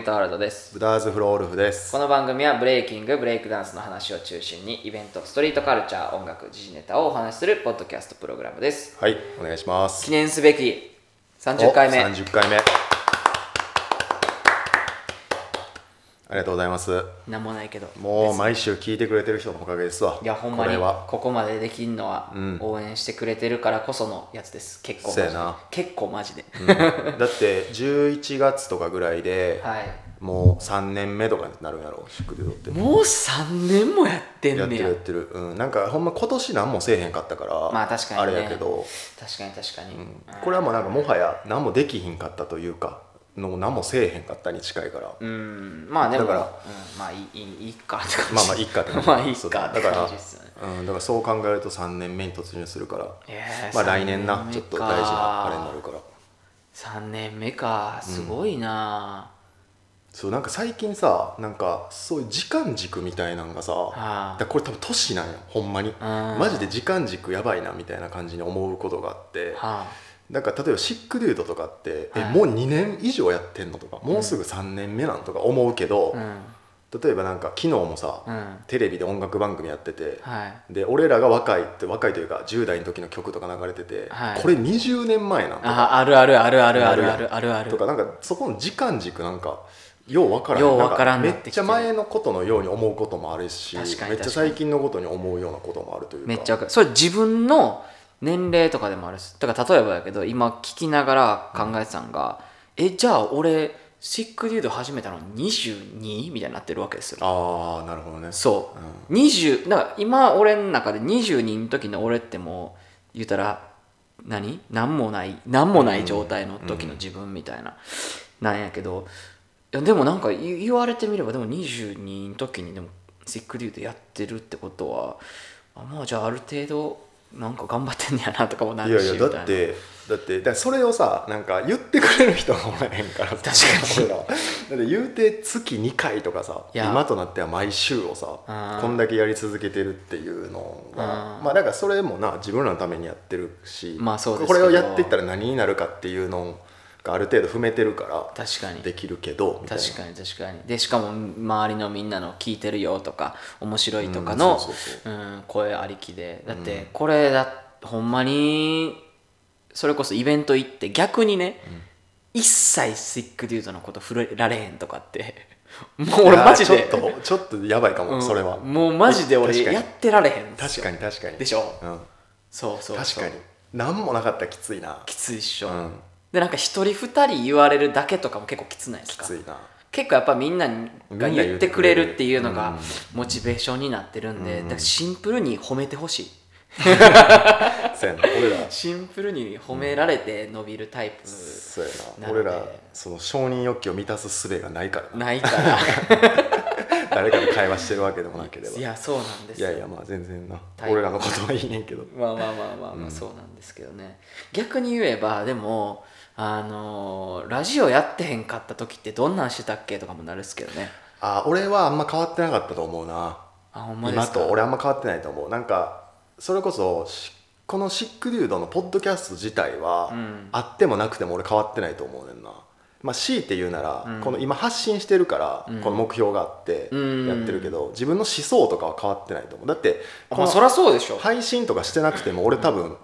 のユータワールドです。ブダーズフロールフです。この番組はブレイキングブレイクダンスの話を中心にイベントストリートカルチャー音楽時事ネタをお話しするポッドキャストプログラムです。はいお願いします。記念すべき30回目。お30回目ありがとうございます。なんもないけど。もう毎週聞いてくれてる人のおかげですわ。いやほんまにこここまでできんのはん。応援してくれてるからこそのやつです。結構マジで。結構マジで、だって11月とかぐらいで、はい。もう3年目とかになるんやろ。シックデュドってもう3年もやってんや。ってねやるやってる。うん。なんかほんま今年何もせえへんかったからまあ確かにね。あれやけど、確かに確かに、これはもうなんかもはや何もできひんかったというかの何もせえへんかったに近いから、うん。まあでもだから。うん、まあいいいいかって感じまあまあいいかって感じ。まあいいかってだから感じですよね。うん、だからそう考えると3年目に突入するから。えーまあ来年なちょっと大事なあれになるから。3年目か。すごいな、そうなんか最近さなんかそういう時間軸みたいなのがさ、あだからこれ多分年なんやほんまに。あマジで時間軸やばいなみたいな感じに思うことがあって。はなんか例えばシックデュードとかって、はい。えもう2年以上やってんのとかもうすぐ3年目なんとか思うけど、あうん。例えばなんか昨日もさ、うん。テレビで音楽番組やってて、はい。で俺らが若いって若いというか10代の時の曲とか流れてて、はい。これ20年前なんとかああるあるあるあるあるあなるるあるある。とかなんかそこの時間軸なんかようわからん。ようわからんめっちゃ前のことのように思うこともあるしめっちゃ最近のことに思うようなこともあるというか。めっちゃわかる。それ自分の年齢とかでもあるしだから例えばだけど今聞きながら考えてたんが、えじゃあ俺シックデュード始めたの 22? みたいになってるわけですよああなるほどね。そう、20だから今俺の中で22の時の俺ってもう言うたら何？何もない何もない状態の時の自分みたいな、なんやけどいやでもなんか言言われてみればでも22の時にでもシックデュードやってるってことはあまあじゃあある程度なんか頑張ってんねやなとかもないるしやいやだってだってだそれをさなんか言ってくれる人がおらへんから 確かに。俺らはだって言うて月2回とかさ今となっては毎週をさうんこんだけやり続けてるっていうのはうんまあだからそれもな自分らのためにやってるしまあそうですこれをやっていったら何になるかっていうのがある程度踏めてるから確かに。できるけど確かに確かに。でしかも周りのみんなの聞いてるよとか面白いとかの声ありきで。だってこれだほんまにそれこそイベント行って逆にね、一切シックデュードのこと触れられへんとかって。もう俺マジで。ちょっとちょっとやばいかも、うん。それは。もうマジで俺やってられへん確よ。かに確かに。でしょ？うん、そうそうそう。確かに。何もなかったらきついな。きついっしょ、うんでなんか一人二人言われるだけとかも結構きつないですか？きついな。結構やっぱみんなが言ってくれる。っていうのがうん。モチベーションになってるんで、だからシンプルに褒めてほしい。シンプルに褒められて伸びるタイプそうやな。俺らその承認欲求を満たす術がないからな。ないから。誰かと会話してるわけでもなければ。いやそうなんですよ。いやいやまあ全然な。はい俺らのことはいいねんけど。まあまあまあまあまあそうなんですけどね、逆に言えばでもあのーラジオやってへんかった時ってどんなんしてたっけとかもなるっすけどね。あ俺はあんま変わってなかったと思うな。あほんまで今すか？と。俺あんま変わってないと思う。なんかそれこそしこのシックデュードのポッドキャスト自体は、うん。あってもなくても俺変わってないと思うねんな。まあ強いて言うなら、うん。この今発信してるから、うん。この目標があってうん。やってるけど、自分の思想とかは変わってないと思う。だってこのまあそりゃそうでしょ、配信とかしてなくても俺多分、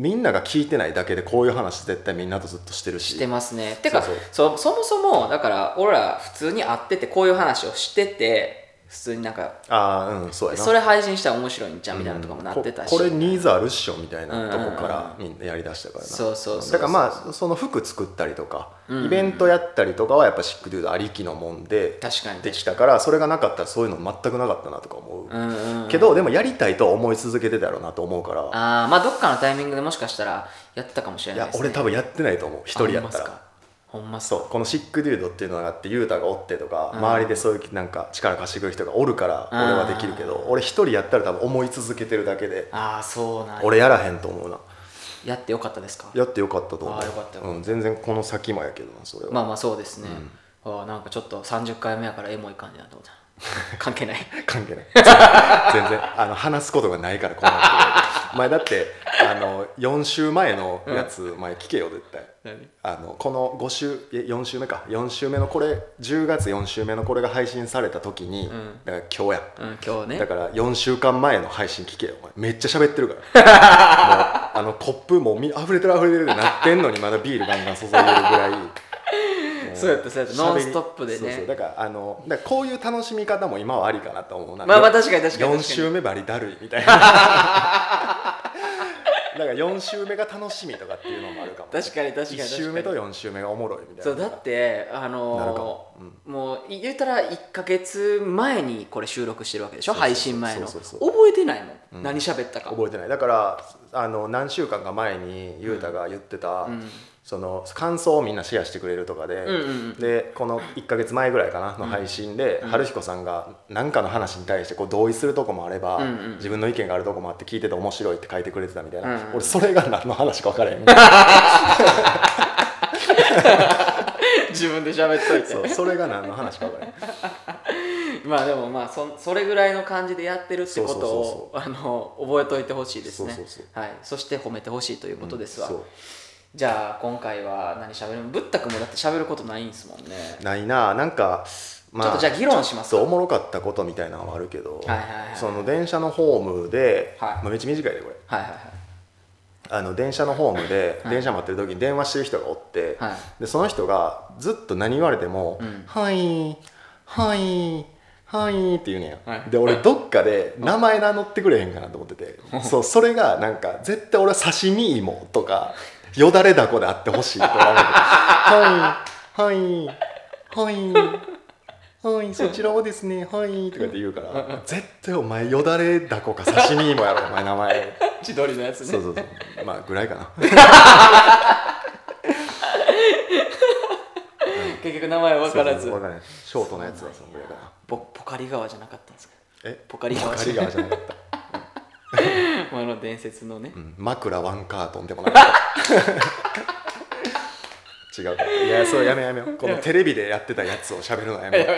みんなが聞いてないだけでこういう話絶対みんなとずっとしてるし。してますね。てかそう。そそもそもだから俺ら普通に会っててこういう話をしてて普通になんかああうんそうやな。それ配信したら面白いんちゃうみたいなとかもなってたし、ここれニーズあるっしょみたいなとこかうんらみんなやりだしたからな。そうそうそう。だからまあその服作ったりとか、うんイベントやったりとかはやっぱシックデュードありきのもんで確かに。できたからそれがなかったらそういうの全くなかったなとか思う、うんうんうん。けどでもやりたいとは思い続けてたやろうなと思うから。あーまあどっかのタイミングでもしかしたらやってたかもしれいやないです、ね、俺多分やってないと思う。一人やったらほんまそう。このシックデュードっていうのがあってユータがおってとか、うん。周りでそういうなんか力貸してくれる人がおるからうん。俺はできるけど、俺一人やったら多分思い続けてるだけでああそうなんや。俺やらへんと思うな。やってよかったですか？やってよかったと思う。あーよかったよかった。うん、全然この先もやけどなそれは、まあまあそうですね、あーなんかちょっと30回目やからエモい感じだと思った。関係ない。関係ない。全然。あの話すことがないからこんな人前だってああの4週前のやつ前聞けよ絶対。何あのこの5週え4週目か。4週目のこれ10月4週目のこれが配信された時に、ん。だから今日や。うん今日ね。だから4週間前の配信聞けよお前。めっちゃ喋ってるから。あのコップもうみ溢れてる溢れてるってなってんのにまだビールガンガン注いでるぐらい。そうやったそうやったノンストップでね。だからあのこういう楽しみ方も今はありかなと思うな。まあまあ確かに確かに確かに。4週目バリだるいみたいな だから4週目が楽しみとかっていうのもあるかも確かに確かに1週目と4週目がおもろいみたいな。そうだってあなるかのもう言ったら1か月前にこれ収録してるわけでしょ？配信前の。覚えてないもん、何喋ったか。覚えてない。だからあの何週間か前に雄太が言ってた、その感想をみんなシェアしてくれるとかで、んうんでこの1か月前ぐらいかなの配信で、春彦さんが何かの話に対してこう同意するとこもあれば、んうん自分の意見があるとこもあって聞いてて面白いって書いてくれてたみたいな、うんうん。俺それが何の話か分からへん。自分で喋っといて。そうそれが何の話か分からへんまあでもまあそそれぐらいの感じでやってるってことをあの覚えといてほしいですね。はい、そして褒めてほしいということですわ、そう。じゃあ今回は何喋るぶったくんもだって喋ることないんですもんね。ないな。なんか、まちょっとじゃあ議論しますおもろかったことみたいなのはあるけど、はいはいはいその電車のホームで、はい。まあ、めっちゃ短いでこれ。はいはいあの電車のホームではい。電車待ってる時に電話してる人がおって、はい。でその人がずっと何言われても「うん。はいはいはい」って言うねや、はい。で俺どっかで名前名乗ってくれへんかなと思ってて、そうそれがなんか絶対俺は刺身芋とかよだれだこであってほしいと思ってはいはいはいはい、そちらをですね、はいとかって言うから、絶対お前よだれだこか刺身芋やろ、お前名前。千鳥のやつね。そうそうそう。まあぐらいかな。結局名前分からず。そうそうわかんない。ショートのやつはそのぐらいかな。ポポカリ川じゃなかったんですか？え？ポカリ川じゃなかった。あの伝説のね、うん、枕ワンカートンでもなかった。違うか。いや、そうやめやめよう。このテレビでやってたやつを喋るのはやめよう。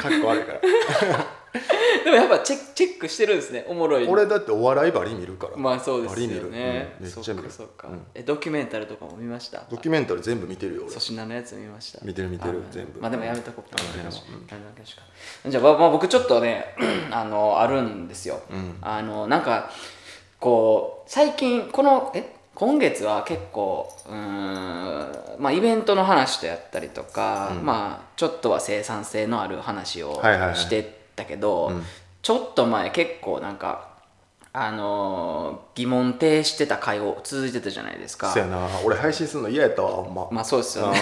かっこ悪いから。でもやっぱチェックしてるんですねおもろい俺だってお笑いバリ見るから。まあそうです。よね、うんめっそっちゃ見る。かそっか、うん。えドキュメンタルとかも見ました？ドキュメンタリー全部見てるよ俺。粗。品のやつ見ました？見てる見てるあ全部。まあでもやめとこうか。じゃあ、まあまあ、僕ちょっとね あのあるんですよ、うん。あのなんかこう最近このえ？今月は結構うーんまあイベントの話とやったりとか、うん。まあちょっとは生産性のある話をはいはいはい。してたけど、うんちょっと前結構なんかあのー疑問呈してた会を続いてたじゃないですか。そやな。俺配信するの嫌やったわほんま、まあそうですよね。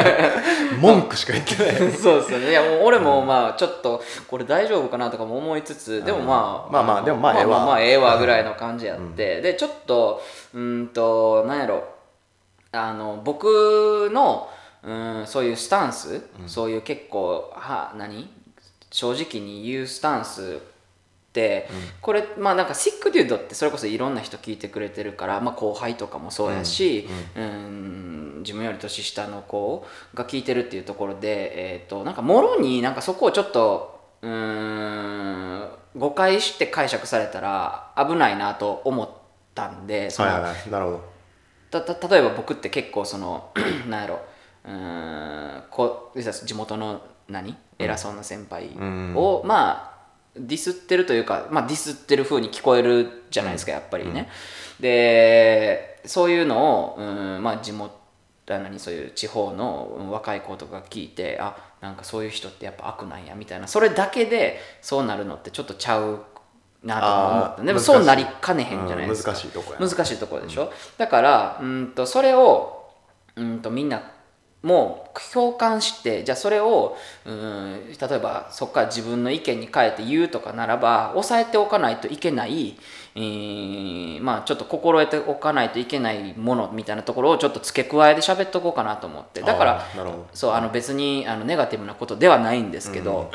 文句しか言ってない。そうですよね。いやもう俺もまあちょっとこれ大丈夫かなとかも思いつつでもまあまあまあでもまあええわ。まあまあええわぐらいの感じやって、でちょっとうーんとなんやろ。あの僕のうんそういうスタンス、そういう結構は何正直に言うスタンスって、これまあなんかシックデュードってそれこそいろんな人聞いてくれてるから、まあ、後輩とかもそうやし、うん自分より年下の子が聞いてるっていうところで、えー、となんかもろになんかそこをちょっとうーん誤解して解釈されたら危ないなと思ったんでそのはいはいはい。なるほど。たた例えば僕って結構その なんやろうーんこう地元の何？偉そうな先輩を、まあディスってるというか、まあ、ディスってる風に聞こえるじゃないですかやっぱりね。でそういうのをうん、まあ、地元あ何そういう地方のうん若い子とか聞いてあなんかそういう人ってやっぱ悪なんやみたいな。それだけでそうなるのってちょっとちゃうなとか思った。でもそうなりかねへんじゃないですか、うん難しいとこ難しいところでしょ、だからうんとそれをうんとみんなもう共感してじゃあそれをうん例えばそこから自分の意見に変えて言うとかならば抑えておかないといけない、えーまあちょっと心得ておかないといけないものみたいなところをちょっと付け加えて喋っとこうかなと思って。だからそうあの別にあのネガティブなことではないんですけど、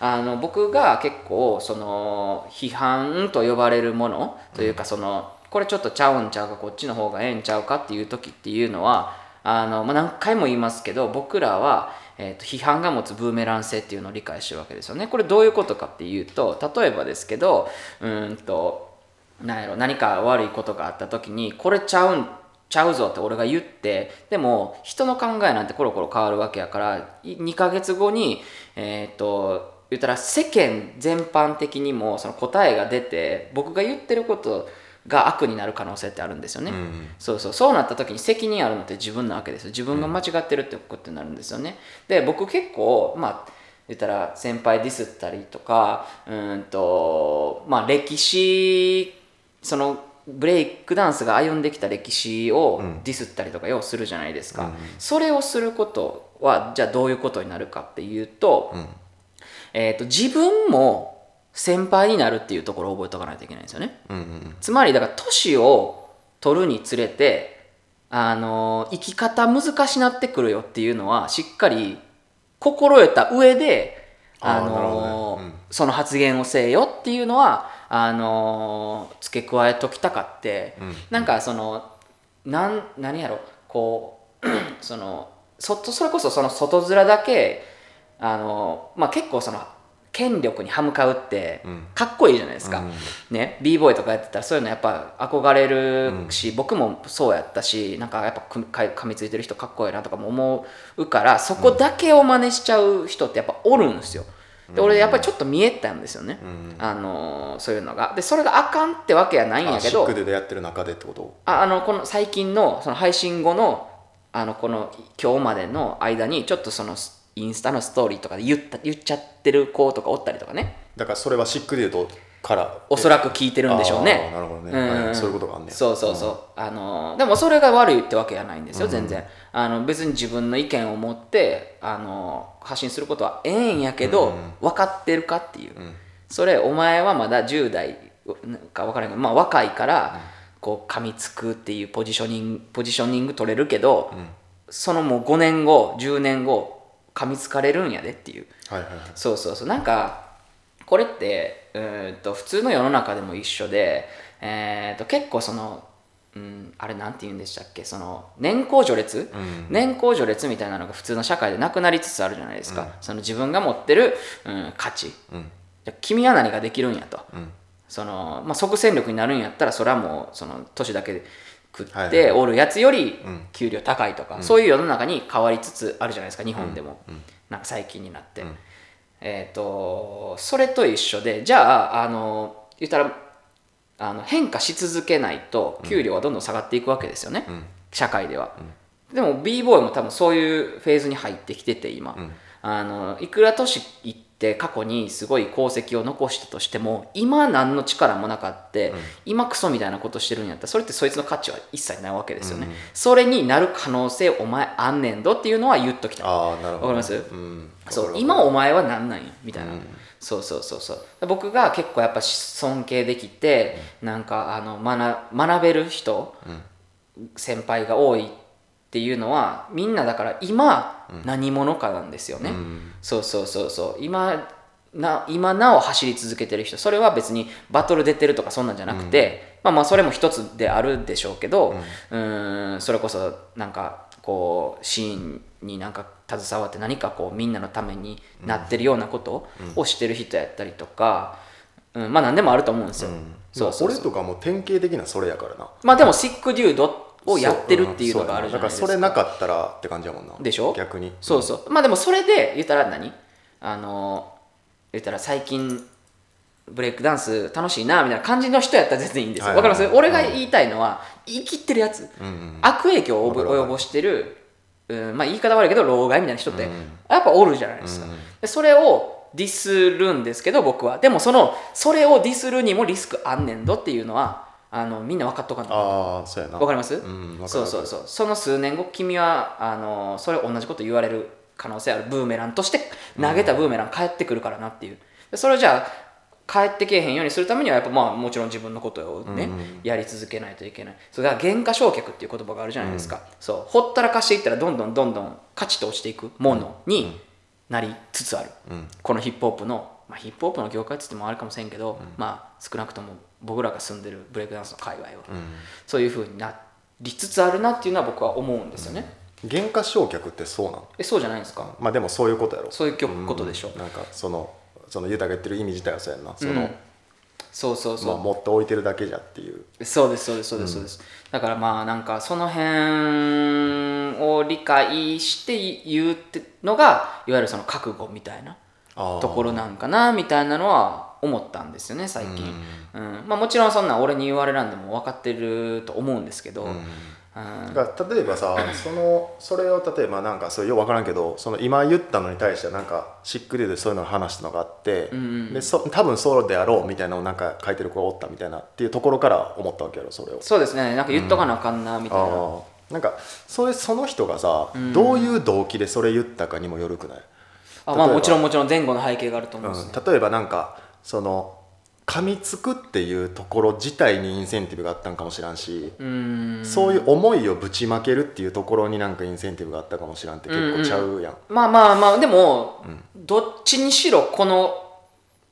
あの僕が結構その批判と呼ばれるものというかそのこれちょっとちゃうんちゃうかこっちの方がええんちゃうかっていう時っていうのはあの、まあ、何回も言いますけど僕らは、えー、と批判が持つブーメラン性っていうのを理解してるわけですよね。これどういうことかっていうと例えばですけどうんとなんやろ何か悪いことがあった時にこれちゃうんちゃうぞって俺が言ってでも人の考えなんてコロコロ変わるわけやから2ヶ月後にえっ、と言ったら世間全般的にもその答えが出て僕が言ってることが悪になる可能性ってあるんですよね、うんそうそう。そうなった時に責任あるのって自分なわけですよ。自分が間違ってるってことになるんですよね。で僕結構まあ言ったら先輩ディスったりとかうーんとまあ歴史そのブレイクダンスが歩んできた歴史をうん。ディスったりとかようするじゃないですか、うん。それをすることはじゃあどういうことになるかっていうと,、うん。えー、と自分も先輩になるっていうところを覚えておかないといけないんですよね。うんうんつまりだから年を取るにつれてあの生き方難しなってくるよっていうのはしっかり心得た上であのどね。うん。その発言をせえよっていうのはあの付け加えときたかって、うん。なんかそのなん何やろこう そのそそれこそその外面だけあの、まあ、結構その権力に歯向かうってうん。かっこいいじゃないですか、うん。ね b ボーイとかやってたらそういうのやっぱ憧れるし、僕もそうやったしなんかやっぱ噛みついてる人かっこいいなとかも思うからそこだけを真似しちゃう人ってやっぱおるんですよ。で俺やっぱりちょっと見えたんですよね、うん。あのそういうのが。でそれがあかんってわけやないんやあけどシックでやってる中でってこと？ああのこの最近のその配信後のあのこの今日までの間にちょっとそのインスタのストーリーとかで言った言っちゃってる子とかおったりとかね。だからそれはシックデュとからおそらく聞いてるんでしょうね。なるほどね。うん。はいそういうことがあんねや。そうそうそう、あのでもそれが悪いってわけじゃないんですよ全然、あの別に自分の意見を持ってあの発信することはええんやけど、分かってるかっていう、ん。それお前はまだ10代なんか分からんけどまあ若いからこう噛みつくっていうポジショニングポジショニング取れるけど、ん。そのもう5年後10年後噛みつかれるんやでっていう。はいはいはい。そうそうそう。なんかこれってうーんと普通の世の中でも一緒で、えー、と結構その、うん、あれなんて言うんでしたっけその年功序列、うん。年功序列みたいなのが普通の社会でなくなりつつあるじゃないですか、その自分が持ってる、うん、価値。うん。じゃあ君は何ができるんやと。うん。その、まあ、即戦力になるんやったらそれはもうその年だけで食っておるやつよりうん。給料高いとか、そういう世の中に変わりつつあるじゃないですか日本でも、うん。なんか最近になって、うん。えっ、とそれと一緒でじゃああの言ったらあの変化し続けないと給料はどんどん下がっていくわけですよね、うん。社会では、でも b ボーイも多分そういうフェーズに入ってきてて今、ん。あのいくら年いって過去にすごい功績を残したとしても今何の力もなかって、今クソみたいなことしてるんやったらそれってそいつの価値は一切ないわけですよね、それになる可能性お前あんねんどっていうのは言っときたい。ああなるほど。わかります？うん。そう。今お前はなんなんやみたいな、うん。そうそうそうそう。僕が結構やっぱ尊敬できて、なんかあの学学べる人、先輩が多いっていうのはみんなだから今何者かなんですよね、うん。そうそうそうそう。今な今なお走り続けてる人それは別にバトル出てるとかそんなんじゃなくて、まあまあそれも一つであるでしょうけど、うーんそれこそなんかこうシーンになんか携わって何かこうみんなのためになってるようなことをしてる人やったりとか、うんまあ何でもあると思うんですよ、そうそうそう。俺とかもう典型的なそれやからな。まあでもシックデュードをやってるっていうのがあるじゃないですか。そうやな。だからそれなかったらって感じやもんな。でしょ？逆に。そうそう。まあでもそれで言ったら何？あの言ったら最近ブレイクダンス楽しいなみたいな感じの人やったら全然いいんですよ。わかります？はいはい。はい俺が言いたいのは生きってるやつ。うんうん。悪影響を及ぼしてるうんまあ言い方悪いけど老害みたいな人ってうんやっぱおるじゃないですか。うんでそれをディスるんですけど僕は。でもそのそれをディスるにもリスクあんねんどっていうのはあのみんな分かっとかな。ああそうやな。わかります、うんそうそうそう。その数年後君はあのそれ同じこと言われる可能性あるブーメランとして投げたブーメラン返ってくるからなっていう。でそれをじゃあ返ってけえへんようにするためにはやっぱまあもちろん自分のことをね、やり続けないといけない。それから原価償却っていう言葉があるじゃないですか、そう。ほったらかしていったらどんどんどんどん価値と落ちていくものになりつつある、うん。このヒップホップの、まあ、ヒップホップの業界っつってもあるかもしれんけど、まあ少なくとも僕らが住んでるブレイクダンスの界隈は、そういうふうになりつつあるなっていうのは僕は思うんですよね、原価償却ってそうなのえそうじゃないですか？まあでもそういうことやろ。そういうことでしょ、なんかそのそのユタが言ってる意味自体はそうやんな。その、そうそうそう、まあ、持って置いてるだけじゃっていう。そうですそうですそうですそうです、だからまあなんかその辺を理解して言うってのがいわゆるその覚悟みたいなところなんかなみたいなのは思ったんですよね最近、うん。まあ、もちろんそんなん俺に言われなんでも分かってると思うんですけど、うん。だから例えばさその それを例えばなんかそうよう分からんけどその今言ったのに対してなんかシックデュでそういうのを話したのがあって、でそ多分そうであろうみたいなのをなんか書いてる子がおったみたいなっていうところから思ったわけやろそれを。そうですね。なんか言っとかなあかんなみたいな、なんかそれその人がさ、どういう動機でそれ言ったかにもよるくない、あまあもちろんもちろん前後の背景があると思うんですね、うん、例えばなんかその噛みつくっていうところ自体にインセンティブがあったんかもしらんし、うん。そういう思いをぶちまけるっていうところになんかインセンティブがあったかもしらんって結構ちゃうやん、まあまあまあでも、どっちにしろこの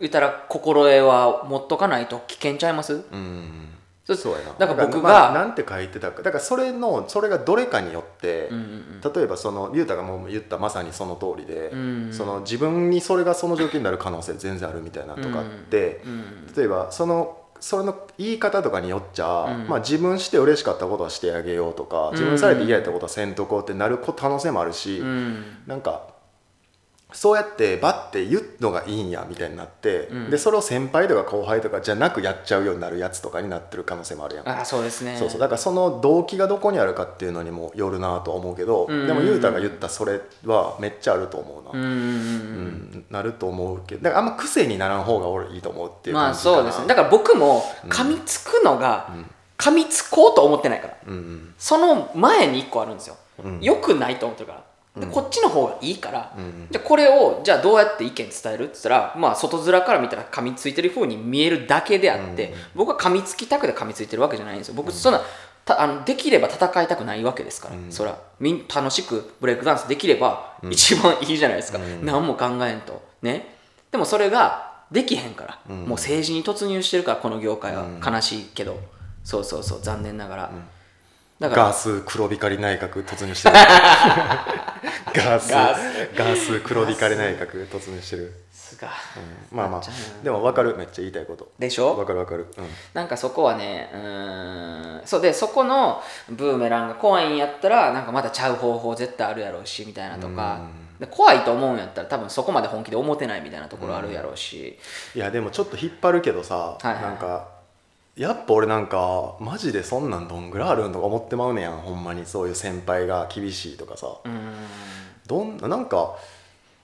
言ったら心得は持っとかないと危険ちゃいます？うんそそうやな。だから僕まあが、なんて書いてたか。だからそれのそれがどれかによって、うんうん例えばその雄太がもう言ったまさにその通りで、うんその自分にそれがその状況になる可能性全然あるみたいなとかって、うん例えばそのそれの言い方とかによっちゃ、うん。まあ、自分して嬉しかったことはしてあげようとか自分されて嫌やったことはせんとこうってなる可能性もあるし、うん。なんかそうやってバッて言うのがいいんやみたいになって、うん。でそれを先輩とか後輩とかじゃなくやっちゃうようになるやつとかになってる可能性もあるやん。あそうですね。そうそうだからその動機がどこにあるかっていうのにもよるなとは思うけど、うん。でも雄太が言ったそれはめっちゃあると思うな、うんうんうんうん。なると思うけどだからあんま癖にならん方が俺いいと思うっていうまあ感じかな。そうですね。だから僕も噛みつくのが、噛みつこうと思ってないから。うんうん。その前に1個あるんですよ、うん。よくないと思ってるからでこっちの方がいいから、うんじゃあこれをじゃあどうやって意見伝えるって言ったらまあ外面から見たら噛みついてる風に見えるだけであって、僕は噛みつきたくて噛みついてるわけじゃないんですよ。僕そんなたあのできれば戦いたくないわけですから、そら。みん楽しくブレイクダンスできれば一番いいじゃないですか、何も考えんと。ね。でもそれができへんから、もう政治に突入してるからこの業界は。悲しいけど、そうそうそう。残念ながら、だから。ガー ス黒光り内閣突入してる。ガース。ガース黒光り内閣突入してる、すが。うん。まあまあ。でも分かる。めっちゃ言いたいこと。でしょ？分かる分かる、うん。なんかそこはねうーん。そう。でそこのブーメランが怖いんやったらなんかまたちゃう方法絶対あるやろうしみたいなとか。で怖いと思うんやったら多分そこまで本気で思ってないみたいなところあるやろうし、いやでもちょっと引っ張るけどさ、はいはい。なんかやっぱ俺なんかマジでそんなんどんぐらいあるんとか思ってまうねやんほんまにそういう先輩が厳しいとかさ、どんなんか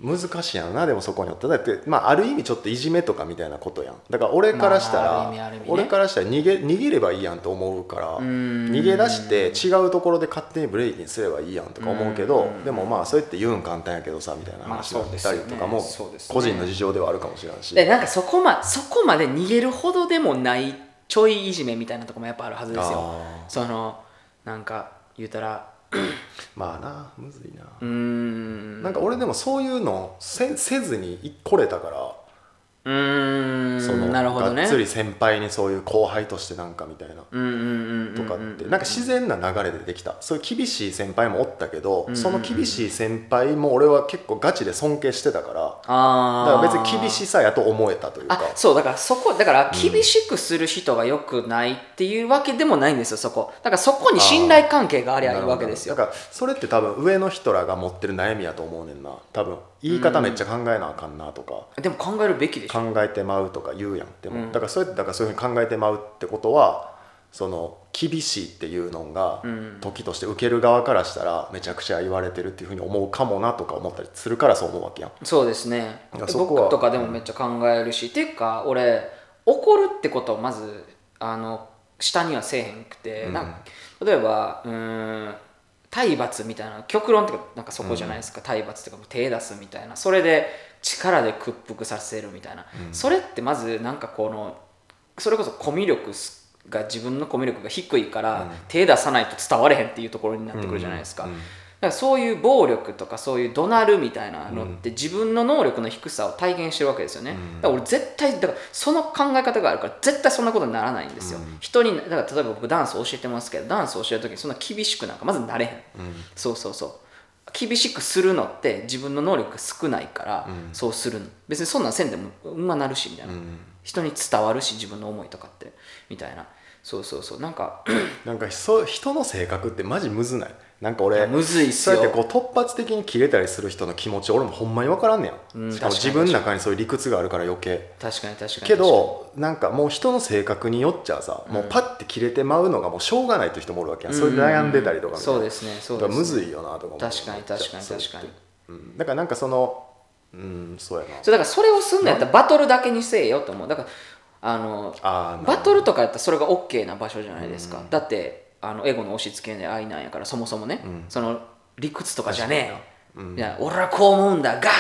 難しいやろなでもそこによって。だって、まあ、ある意味ちょっといじめとかみたいなことやん。だから俺からしたら、まあね。俺からしたら逃げ逃げればいいやんと思うからん。逃げ出して違うところで勝手にブレイキンすればいいやんとか思うけどでもまあそうやって言うん簡単やけどさみたいな話だったりとかも個人の事情ではあるかもしれないし。でなんかそこ,、ま、そこまで逃げるほどでもないちょいいじめみたいなとこもやっぱあるはずですよ。あそのなんか言うたら まあなむずいな、うーん。なんか俺でもそういうのせせずに来れたからうーん。そのなるほどね。がっつり先輩にそういう後輩としてなんかみたいな。うんうんうんうんとかってなんか自然な流れでできた。そういう厳しい先輩もおったけどその厳しい先輩も俺は結構ガチで尊敬してたから。あだからー別に厳しさやと思えたというか。あそうだからそこだから厳しくする人がよくないっていうわけでもないんですよそこ。だからそこに信頼関係がありゃいいわけですよ。だからそれって多分上の人らが持ってる悩みやと思うねんな。多分言い方めっちゃ考えなあかんなとか、でも考えるべきでしょ。考えてまうとか言うやん。でも、うん。だからそうやってだからそういうふうに考えてまうってことはその厳しいっていうのがん。時として受ける側からしたらめちゃくちゃ言われてるっていうふうに思うかもなとか思ったりするからそう思うわけやん。そうですね。僕とかでもめっちゃ考えるし、っていうか俺怒るってことをまずあの下にはせえへんくて、うん。なんか例えばうーん体罰みたいな極論ってかなんかそこじゃないですか、体罰っていうか手出すみたいな。それで力で屈服させるみたいな、それってまずなんかこのそれこそコミュ力が自分のコミュ力が低いから、手出さないと伝われへんっていうところになってくるじゃないですか、からそういう暴力とかそういう怒鳴るみたいなのって自分の能力の低さを体現してるわけですよね、だから俺絶対だからその考え方があるから絶対そんなことにならないんですよ、人にだから例えば僕ダンス教えてますけどダンス教える時にそんな厳しくなんかまずなれへん、そうそうそう。厳しくするのって自分の能力が少ないから、そうするの。別にそんなんせんでもうんまなるしみたいな、人に伝わるし自分の思いとかってみたいな。そうそうそう。なんかなんかそう人の性格ってマジむずない？なんか俺むずいっすよ。そうやってこう突発的に切れたりする人の気持ち俺もほんまに分からんねや、うんしかも自分の中にそういう理屈があるから余計。確かに確かにけどなんかもう人の性格によっちゃさ、もうパッて切れてまうのがもうしょうがないという人もおるわけやん、それで悩んでたりとかそうですねそうですね。むずいよなとか思う。確かに確かに確かに。うん、だからなんかそのうんそうやな。そうだからそれをすんのやったらバトルだけにせえよと思う。だからあのバトルとかやったらそれが OK な場所じゃないですか、だってあのエゴの押し付けで愛なんやからそもそもね、その理屈とかじゃねえ、いや俺はこう思うんだが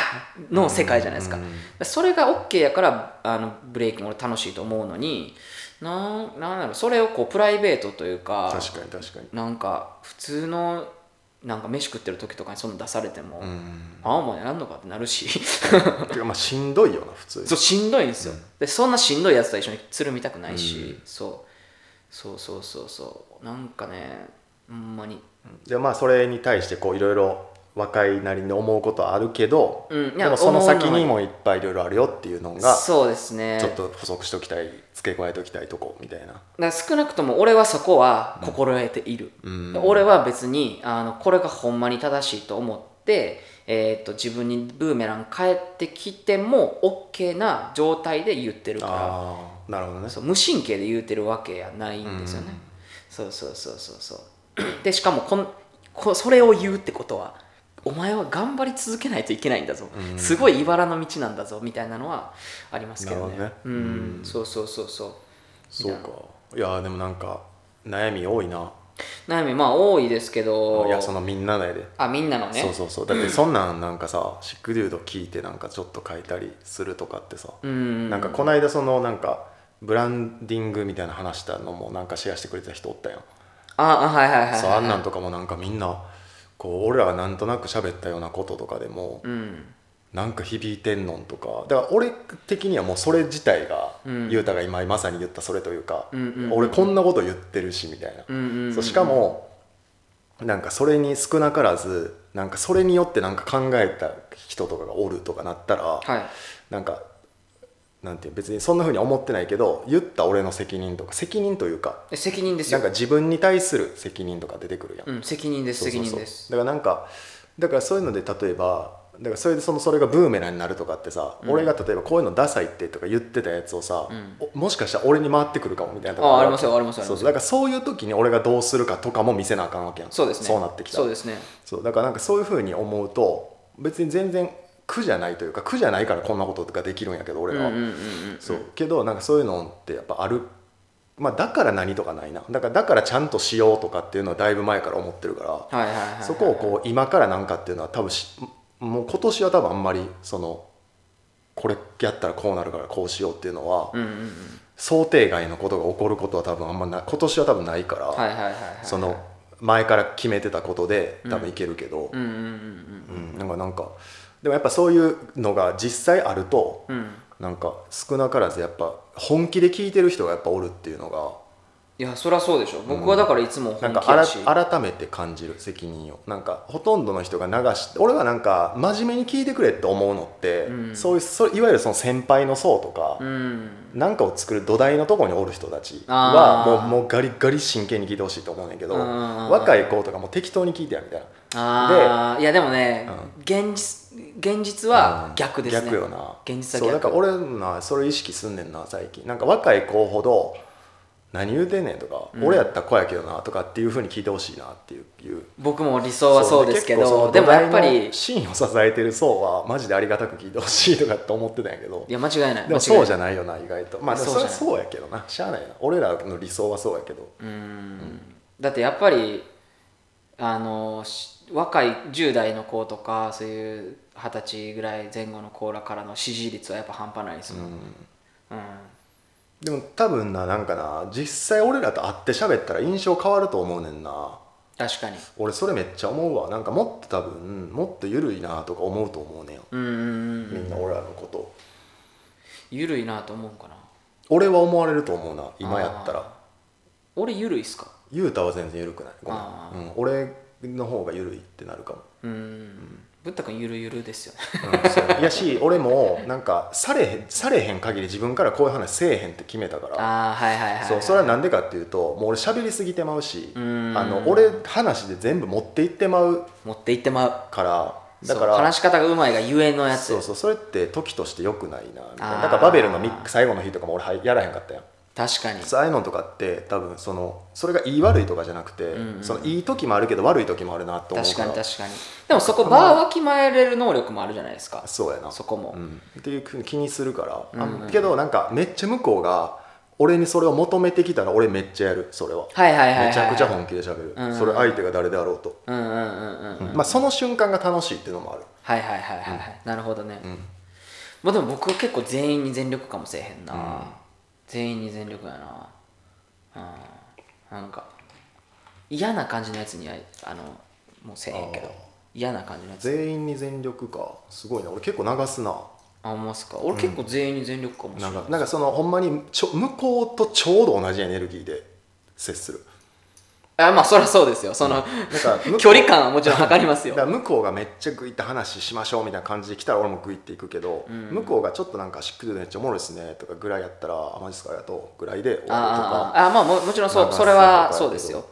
の世界じゃないですか、それが OK やからあのブレイキン俺楽しいと思うのになんなんだろうそれをこうプライベートというか確かに確かに。なんか普通のなんか飯食ってる時とかにそんなの出されても、ああもうやんのかってなるし。てかまあしんどいよな普通に。そうしんどいんですよ、でそんなしんどいやつと一緒につるみたくないし、そう。そうそうそうそう。なんかねほんまに。でまあそれに対してこういろいろ若いなりに思うことはあるけど、うんでもその先にもいっぱいいろいろあるよっていうのがそうですね。ちょっと補足しておきたい付け加えておきたいとこみたいな。少なくとも俺はそこは心得ている、うん。で俺は別にあのこれがほんまに正しいと思って、えー、と自分にブーメラン返ってきても OK な状態で言ってるから。なるほどね。そう無神経で言うてるわけやないんですよね、そうそうそうそうそう。でしかもこんこそれを言うってことはお前は頑張り続けないといけないんだぞ、すごい茨の道なんだぞみたいなのはありますけどね。ね。うん、そうそうそうそう。そうか。いやでもなんか悩み多いな悩みまあ多いですけど。いやそのみんなのやで、あみんなのね。そうそうそう。だってそんなんなんかさシックデュード聞いてなんかちょっと書いたりするとかってさ、うん。なんかこの間そのなんかブランディングみたいな話したのもなんかシェアしてくれてた人おったやん。ああはいはいはいはいそうあんなんとかもなんかみんなこう俺らがなんとなく喋ったようなこととかでも、うんなんか響いてんのんとか。だから俺的にはもうそれ自体が、うん。ゆうたが今まさに言ったそれというか、うんうんうん俺こんなこと言ってるしみたいな、うんうんうんそうしかもなんかそれに少なからずなんかそれによってなんか考えた人とかがおるとかなったら、はい。なんかなんていう別にそんなふうに思ってないけど言った俺の責任とか責任というかえ責任ですよ。なんか自分に対する責任とか出てくるやん、うん責任です責任です。だからなんかだからそういうので例えばだからそれでそのそれがブーメランになるとかってさ、俺が例えばこういうのダサいってとか言ってたやつをさ、おもしかしたら俺に回ってくるかもみたいなとこあありますよありますよありますよ。そうだからそういう時に俺がどうするかとかも見せなあかんわけやん。そうですね。そうなってきたら。そうですね。そう。だからなんかそういうふうに思うと別に全然苦じゃないというか苦じゃないからこんなことができるんやけど俺らは、うんうんうんうんそう。けどなんかそういうのってやっぱある。まあだから何とかないな。だからだからちゃんとしようとかっていうのはだいぶ前から思ってるから、そこをこう今からなんかっていうのは多分しもう今年は多分あんまりそのこれやったらこうなるからこうしようっていうのは、想定外のことが起こることは多分あんまな今年は多分ないから、その前から決めてたことで多分いけるけど、なんかなんかでもやっぱそういうのが実際あると、うんうん。なんか少なからずやっぱ本気で聞いてる人がやっぱおるっていうのがいやそりゃそうでしょ。僕はだからいつもなんかあら本気やし改めて感じる責任を。なんかほとんどの人が流して俺はなんか真面目に聞いてくれって思うのって、うん。そういうそいわゆるその先輩の層とか、うん。なんかを作る土台のところにおる人たちはもうもうガリガリ真剣に聞いてほしいと思うねんけどうん若い子とかも適当に聞いてやみたいな。ああいやでもね、現実現実は逆ですね。逆よな。現実は逆。そうだから俺なそれ意識すんねんな最近。なんか若い子ほど何言うてんねんとか、俺やったら子やけどなとかっていうふうに聞いてほしいなっていう僕も理想はそうですけどでもやっぱ土台りの芯を支えてる層はマジでありがたく聞いてほしいとかって思ってたんやけど。いや間違いないでもそうじゃゃないよな意外と。まあでもそれはそうやけどな。しゃあないな。俺らの理想はそうやけど。うん。だってやっぱりあのし若い10代の子とかそういう二十歳ぐらい前後の子らからの支持率はやっぱ半端ないですもん、うんでも多分ななんかな実際俺らと会って喋ったら印象変わると思うねんな。確かに。俺それめっちゃ思うわ。なんかもっと多分もっと緩いなとか思うと思うねんみんな俺らのこと。緩いなと思うかな。俺は思われると思うな今やったら。俺緩いっすか？雄太は全然緩くない。ごめん。あ、うん、俺の方が緩いってなるかも。うんぶったくんゆるゆるですよね。うんやし俺もなんかされへんされへん限り自分からこういう話せえへんって決めたから。ああはいはいはい、はい、そうそれはなんでかっていうともう俺喋りすぎてまうしん。あの俺話で全部持っていってまう。持っていってまう。からだから話し方がうまいがゆえのやつ。そうそうそれって時として良くないなみたいな。だからバベルのミック最後の日とかも俺はいやらへんかったやん確かに。ああいうのとかって多分そのそれがいい悪いとかじゃなくて、んうんそのいい時もあるけど悪い時もあるなって思う確かからに確かに。でもそこバーわきまえれる能力もあるじゃないですか。そうやな。そこも、うん、っていうふうに気にするから、あうんうん。けどなんかめっちゃ向こうが俺にそれを求めてきたら俺めっちゃやる。それは、はいはいはいはい、はい、めちゃくちゃ本気で喋る、うんうんそれ相手が誰であろうと、うんうんうんうんうん。まあ、その瞬間が楽しいっていうのもある、はいはいはいはいはい、なるほどね、うん。まあでも僕は結構全員に全力かもしれへんな、うん全員に全力やな。うん。なんか嫌な感じのやつにはあのもうせえへんけど。嫌な感じのやつ。全員に全力か。すごいな。俺結構流すな。あ思いますか？俺結構全員に全力かもしれない、なんかなんかそのほんまにちょ向こうとちょうど同じエネルギーで接するあまあそりゃそうですよ。その、なんか距離感はもちろん測りますよ。だから向こうがめっちゃグイって話しましょうみたいな感じで来たら俺もグイっていくけど、向こうがちょっとなんかしっくりでめっちゃおもろいですねとかぐらいやったらあマジっすかありがとうぐらいで終わるとあかああまあももちろんそ流すそれはそうですよ。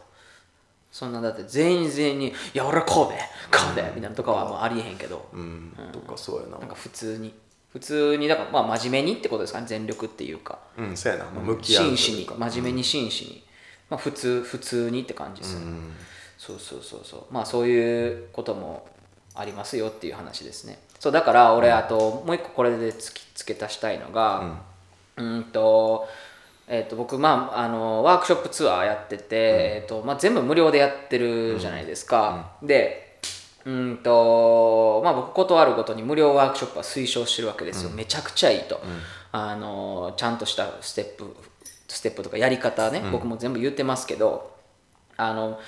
そんなだって全員全員に「いや俺はこうでこうで」みたいなとかはもうありえへんけど、うん、とかそうやな。なんか普通に普通にだからまあ真面目にってことですかね全力っていうか。うんそうやな、まあ、向き合う真摯に真面目に真摯に、まあ普通普通にって感じです。よね、うん。そうそうそうそう。まあそういうこともありますよっていう話ですね。そうだから俺あともう一個これでつき付け足したいのがうん。とえー、と僕、まあ、あのワークショップツアーやってて、えーとまあ、全部無料でやってるじゃないですか、でうんとまあ、僕断るごとに無料ワークショップは推奨してるわけですよ、めちゃくちゃいいと、あのちゃんとしたステップステップとかやり方ね、僕も全部言ってますけどあの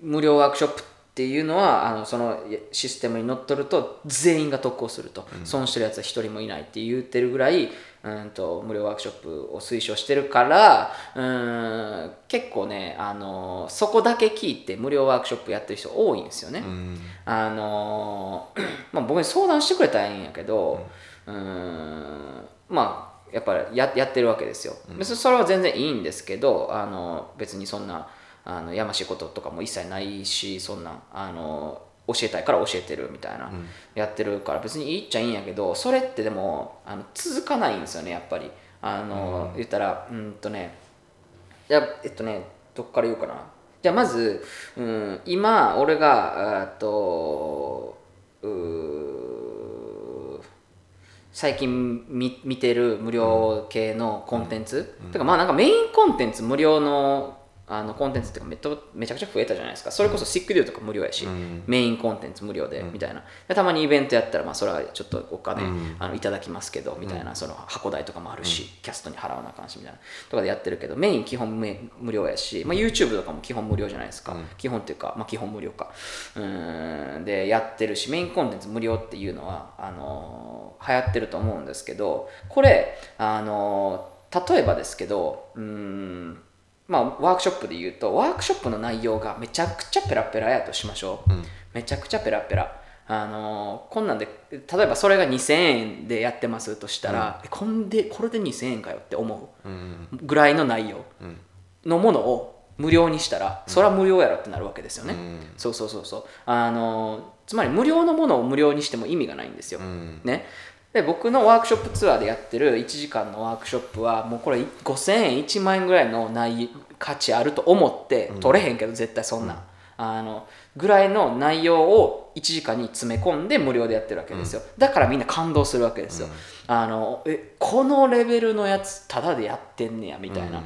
無料ワークショップっていうのはあのそのシステムにのっとると全員が特攻すると、損してるやつは一人もいないって言ってるぐらいうんと無料ワークショップを推奨してるからうん結構ねあのそこだけ聞いて無料ワークショップやってる人多いんですよね。うん。あのまあ僕に相談してくれたらいいんやけどうーんまあやっぱりややってるわけですよ。別にそれは全然いいんですけどあの別にそんなあのやましいこととかも一切ないしそんなあの教えたいから教えてるみたいな、やってるから別にいいっちゃいいんやけどそれってでもあの続かないんですよねやっぱり。あの、言ったらうんとねじゃあえっとねどっから言おうかな。じゃあまず、うん、今俺がえっとうー最近見見てる無料系のコンテンツ、てかまあなんかメインコンテンツ無料のあのコンテンツっていうかめっとめちゃくちゃ増えたじゃないですか。それこそシックデューとか無料やし、メインコンテンツ無料でみたいな。でたまにイベントやったらまあそれはちょっとお金、あのいただきますけどみたいな、その箱代とかもあるし、キャストに払わなあかんしみたいなとかでやってるけどメイン基本無無料やし、まあ、YouTube とかも基本無料じゃないですか、基本っていうか、まあ、基本無料か。うーん。でやってるしメインコンテンツ無料っていうのはあのー流行ってると思うんですけどこれあのー例えばですけどうーんまあ、ワークショップで言うとワークショップの内容がめちゃくちゃペラペラやとしましょう、めちゃくちゃペラペラ。あのーこんなんで例えばそれが2000円でやってますとしたら、えこんでこれで2000円かよって思うんうぐらいの内容のものを無料にしたら、それは無料やろってなるわけですよね、うん。そうそうそうそう。あのーつまり無料のものを無料にしても意味がないんですよ、うん。ねで僕のワークショップツアーでやってる1時間のワークショップはもうこれ5000円1万円ぐらいの内価値あると思って取れへんけど絶対そんな、あのぐらいの内容を1時間に詰め込んで無料でやってるわけですよ、だからみんな感動するわけですよ、あのえこのレベルのやつタダでやってんねやみたいな、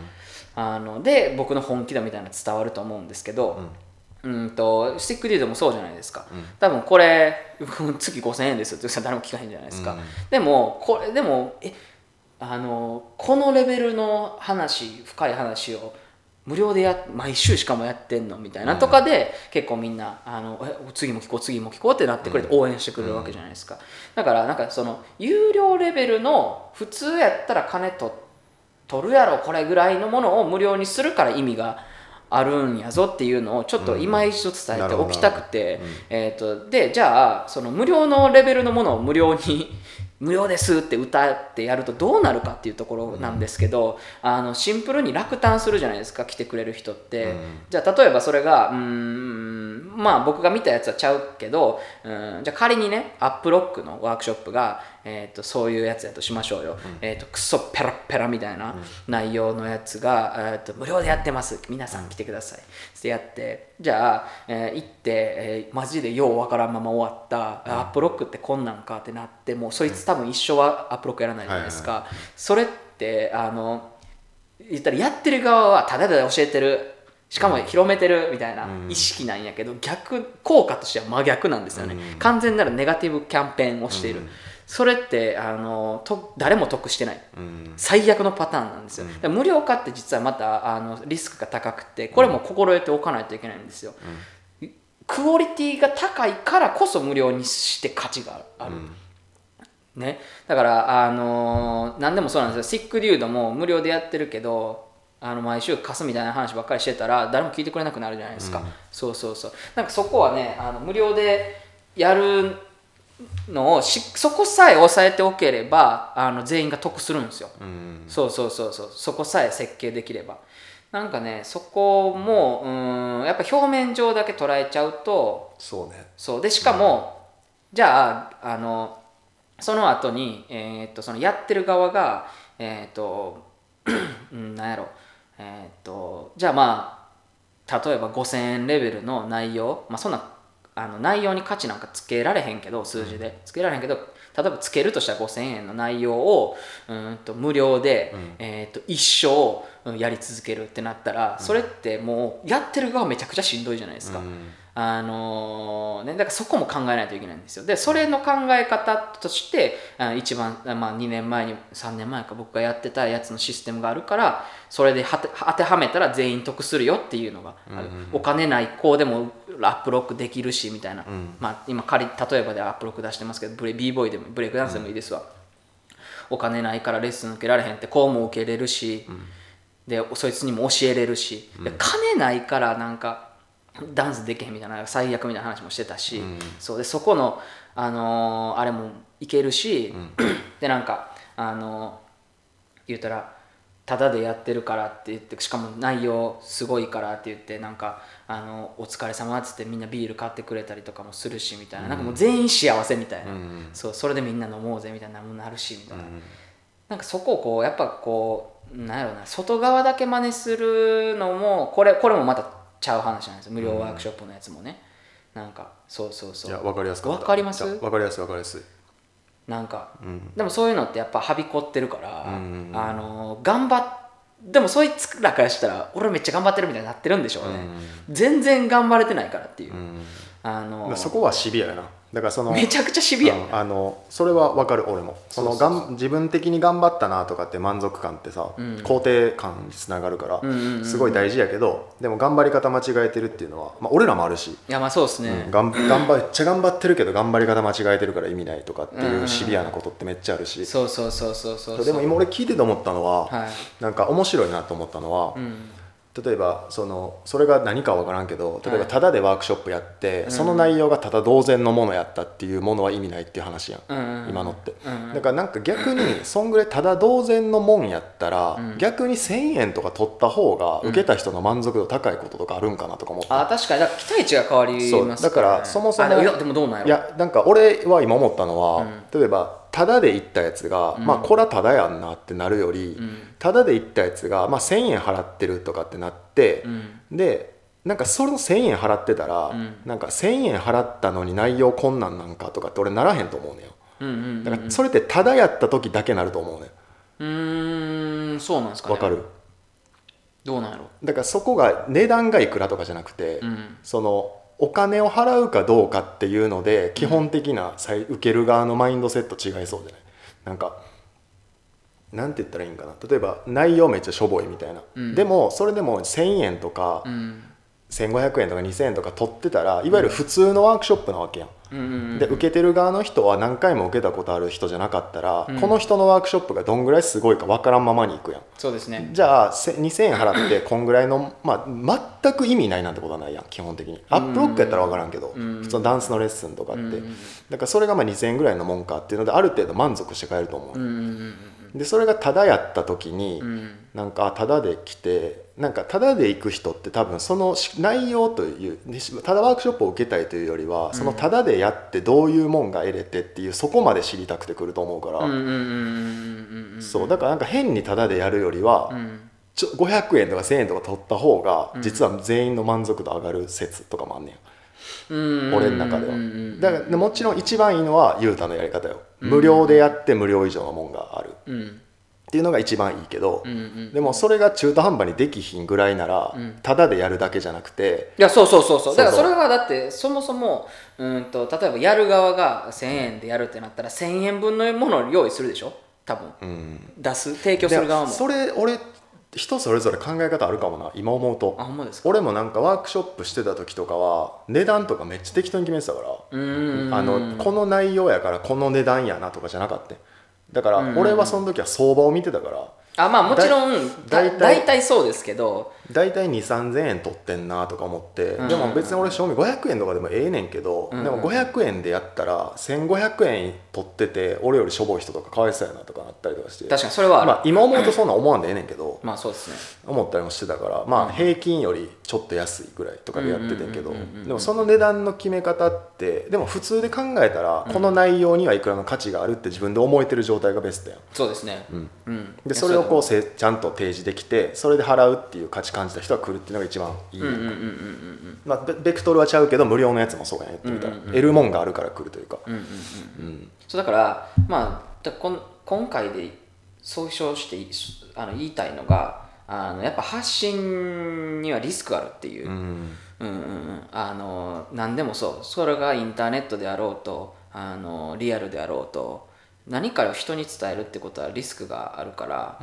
あので僕の本気だみたいなの伝わると思うんですけど、うんとスティックディードもそうじゃないですか、多分これ 月5000円ですよって言ったら誰も聞かへんじゃないですか、でもこれでもえあのこのレベルの話深い話を無料でや毎週しかもやってんのみたいなとかで、結構みんなあのえ次も聞こう次も聞こうってなってくれて応援してくれるわけじゃないですか、だからなんかその有料レベルの普通やったら金と取るやろこれぐらいのものを無料にするから意味があるんやぞっていうのをちょっと今一度伝えておきたくて、えー、とでじゃあその無料のレベルのものを無料に無料ですって歌ってやるとどうなるかっていうところなんですけど、あのシンプルに落胆するじゃないですか来てくれる人って、じゃあ例えばそれがうーんまあ僕が見たやつはちゃうけどうんじゃあ仮にねアップロックのワークショップが、えー、とそういうやつやとしましょうよ、えー、とクソペラッペラみたいな内容のやつが、えー、と無料でやってます。皆さん来てください。ってやってじゃあ、えー行って、えーマジでようわからんまま終わった、アップロックってこんなんかってなってもうそいつ多分一生はアップロックやらないじゃないですか、それってあの言ったらやってる側はただで教えてるしかも広めてるみたいな意識なんやけど、逆効果としては真逆なんですよね、完全なるネガティブキャンペーンをしている、それってあのと誰も得してない。うん。最悪のパターンなんですよ、無料化って実はまたあのリスクが高くてこれも心得ておかないといけないんですよ、クオリティが高いからこそ無料にして価値がある、ね、だから、あのー何でもそうなんですよ。シックデュードも無料でやってるけどあの毎週貸すみたいな話ばっかりしてたら誰も聞いてくれなくなるじゃないですか、そうそうそう。なんかそこはねあの無料でやるのをしそこさえ抑えておければあの全員が得するんですよ、うん。そうそうそうそう。そこさえ設計できれば。なんかねそこもうんやっぱ表面上だけ捉えちゃうとそうね。そう。でしかも、じゃああのその後に、えーっとそのやってる側がえーっと うんなんやろえーっとじゃあまあ例えば5000円レベルの内容まあそんなあの内容に価値なんかつけられへんけど数字でつけられへんけど例えばつけるとしたら5000円の内容をうーんと無料で、えーっと一生うんやり続けるってなったらそれってもうやってる側めちゃくちゃしんどいじゃないですか。あのーね、だからそこも考えないといけないんですよ。でそれの考え方としてあ一番、まあ、2年前に3年前か僕がやってたやつのシステムがあるからそれで当てはめたら全員得するよっていうのがある、お金ない子でもアップロックできるしみたいな、まあ、今仮例えばでアップロック出してますけどブレ b ボーイでもブレイクダンスでもいいですわ、お金ないからレッスン受けられへんってこうも受けれるし、でそいつにも教えれるし、で金ないからなんかダンスできへんみたいな最悪みたいな話もしてたし、そうでそこの、あのーあれもいけるし、でなんか、あのー言ったらタダでやってるからって言ってしかも内容すごいからって言ってなんかあのお疲れ様っつってみんなビール買ってくれたりとかもするしみたいな,、なんかもう全員幸せみたいな、そうそれでみんな飲もうぜみたいなのもなるしみたいな、なんかそこをこうやっぱこうなんやろうな外側だけ真似するのもこれこれもまたちゃう話なんですよ。無料ワークショップのやつもね、なんかそうそうそう。いや分かりやすかった。わかります？分かりやすい分かりやすい。なんか、ん。でもそういうのってやっぱはびこってるから、うんあの頑張っでもそいつらからしたら俺めっちゃ頑張ってるみたいになってるんでしょうね、全然頑張れてないからっていう、あのそこはシビアやなだからそのめちゃくちゃシビア、うんあのそれは分かる俺も。そのがん自分的に頑張ったなとかって満足感ってさ、肯定感につながるから、んうんうんすごい大事やけどでも頑張り方間違えてるっていうのは、まあ、俺らもあるし、いやまあそうですね、うんがん頑張めっちゃ頑張ってるけど頑張り方間違えてるから意味ないとかっていうシビアなことってめっちゃあるし、そうそうそうそうそう。でも今俺聞いてて思ったのは、はい。なんか面白いなと思ったのは、うん例えばそのそれが何かは分からんけど例えばはいタダでワークショップやって、その内容がただ同然のものやったっていうものは意味ないっていう話やん、うん。うんうん今のって、うん。うん。だからなんか逆にそんぐらいただ同然のもんやったら、逆に1,000円とか取った方が受けた人の満足度高いこととかあるんかなとか思った、あ確かに。だから期待値が変わりますそう。だからそもそもいやでもどうなんやろいやなんか俺は今思ったのは、例えばタダで行ったやつが、まあこれはタダやんなってなるより、タダで行ったやつが、まあ、1,000円払ってるとかってなって、でなんかその1,000円払ってたら、なんか1,000円払ったのに内容困難なんかとかって俺ならへんと思うねよ。うんうんだからそれってタダやった時だけなると思うねうーんそうなんですかね。わかる？どうなんやろ。だからそこが値段がいくらとかじゃなくて、ん。そのお金を払うかどうかっていうので基本的な再受ける側のマインドセット違いそうじゃない？なんかなんて言ったらいいんかな？例えば内容めっちゃしょぼいみたいな、でもそれでも1,000円とか、うん1500円とか2000円とか取ってたらいわゆる普通のワークショップなわけやん、うんうんうんで受けてる側の人は何回も受けたことある人じゃなかったら、うん。この人のワークショップがどんぐらいすごいか分からんままに行くやん。そうですね。じゃあせ2000円払ってこんぐらいの、まあ、全く意味ないなんてことはないやん基本的に。アップロックやったら分からんけど、うん。普通のダンスのレッスンとかって、うんうんだからそれがまあ2000円ぐらいのもんかっていうのである程度満足して帰ると思う、うんうんでそれがタダやった時に、うん。うんなんかあタダで来てなんかタダで行く人って多分そのし内容というでタダワークショップを受けたいというよりは、そのタダでやってどういうもんが得れてっていうそこまで知りたくてくると思うから、そうだからなんか変にタダでやるよりは、うんちょ500円とか1000円とか取った方が実は全員の満足度上がる説とかもあんねん俺の中では。だからでもちろん一番いいのはユータのやり方よ。無料でやって無料以上のもんがある。うん。っていうのが一番いいけどうんうん。でもそれが中途半端にできひんぐらいならうん。タダでやるだけじゃなくていやそうそうそうそう。だからそれはだってそもそもうんと例えばやる側が1000円でやるってなったら1000円分のものを用意するでしょ？多分。うん。出す？提供する側も。でそれ俺人それぞれ考え方あるかもな今思うと。あほんまですか？俺もなんかワークショップしてた時とかは値段とかめっちゃ適当に決めてたから。あのこの内容やからこの値段やなとかじゃなかった。だからうん俺はその時は相場を見てたから。あまあもちろんだだいたい大体そうですけど大体2 3 0 0円取ってんなとか思ってうん。でも別に俺賞味500円とかでもええねんけどうん。でも500円でやったら1500円取ってて俺よりしょぼい人とかかわいそうやなとかなったりとかして。確かにそれはまあ今思うとそんなん思わんでええねんけどまあそうですね。思ったりもしてたからまあ平均よりちょっと安いぐらいとかでやっててんけどでもその値段の決め方ってでも普通で考えたらこの内容にはいくらの価値があるって自分で思えてる状態がベストやん。そうですね。うん。うん。でそれをこううせちゃんと提示できてそれで払うっていう価値感じた人が来るっていうのが一番いい。まあベベクトルはちゃうけど無料のやつもそうやん言ってみた。ら得るもんがあるから来るというか。そうだからまあだこん今回で総称していあの言いたいのがあのやっぱ発信にはリスクあるっていう、うん。うんうんうん、あの何でもそう。それがインターネットであろうとあのリアルであろうと何かを人に伝えるってことはリスクがあるから、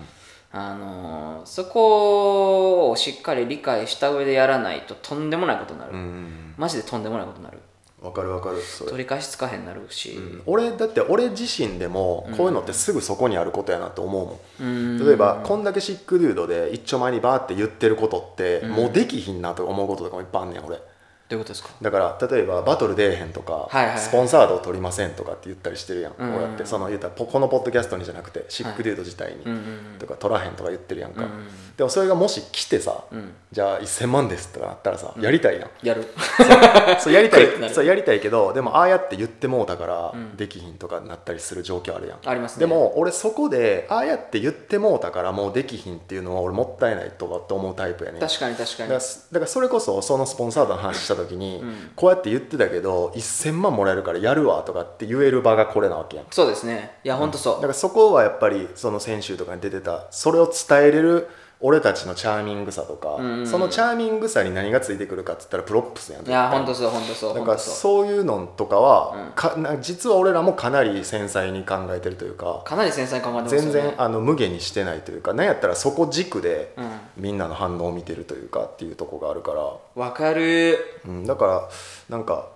あのそこをしっかり理解した上でやらないととんでもないことになる、うん。マジでとんでもないことになる。わかるわかる。取り返しつかへんなるし、俺だって俺自身でもこういうのってすぐそこにあることやなと思うもん。うん。例えばこんだけシックデュードで一丁前にバーって言ってることってもうできひんなとか思うこととかもいっぱいあんねん俺どういうことですか？だから例えばバトル出えへんとか、はいはいはい。スポンサードを取りませんとかって言ったりしてるやん、うんこうやって。その言ったらポこのポッドキャストにじゃなくてシックデュード自体に、うんうんとか取らへんとか言ってるやんか、うんでもそれがもし来てさ、うん。じゃあ1000万ですとかなったらさ、やりたいやん。やる。そうやりたい。る。そうやりたいけどでもああやって言ってもうたから、うん。できひんとかなったりする状況あるやん。ありますね。でも俺そこでああやって言ってもうたからもうできひんっていうのは俺もったいないとかって思うタイプやね確かに確かに。だからだからそれこそそのスポンサードの話した時に、うん。こうやって言ってたけど1000万もらえるからやるわとかって言える場がこれなわけやん。そうですね。いやほんとそう、だからそこはやっぱりその先週とかに出てたそれを伝えれる俺たちのチャーミングさとか、うんうんそのチャーミングさに何がついてくるかっつったら props やんいや絶対。ほんとそうほんとそうだからそういうのとかは、うん。かな実は俺らもかなり繊細に考えてるというかかなり繊細に考えてますよね。全然あの無下にしてないというかなんやったらそこ軸でうん。みんなの反応を見てるというかっていうとこがあるから、わかる。うん、だからなんか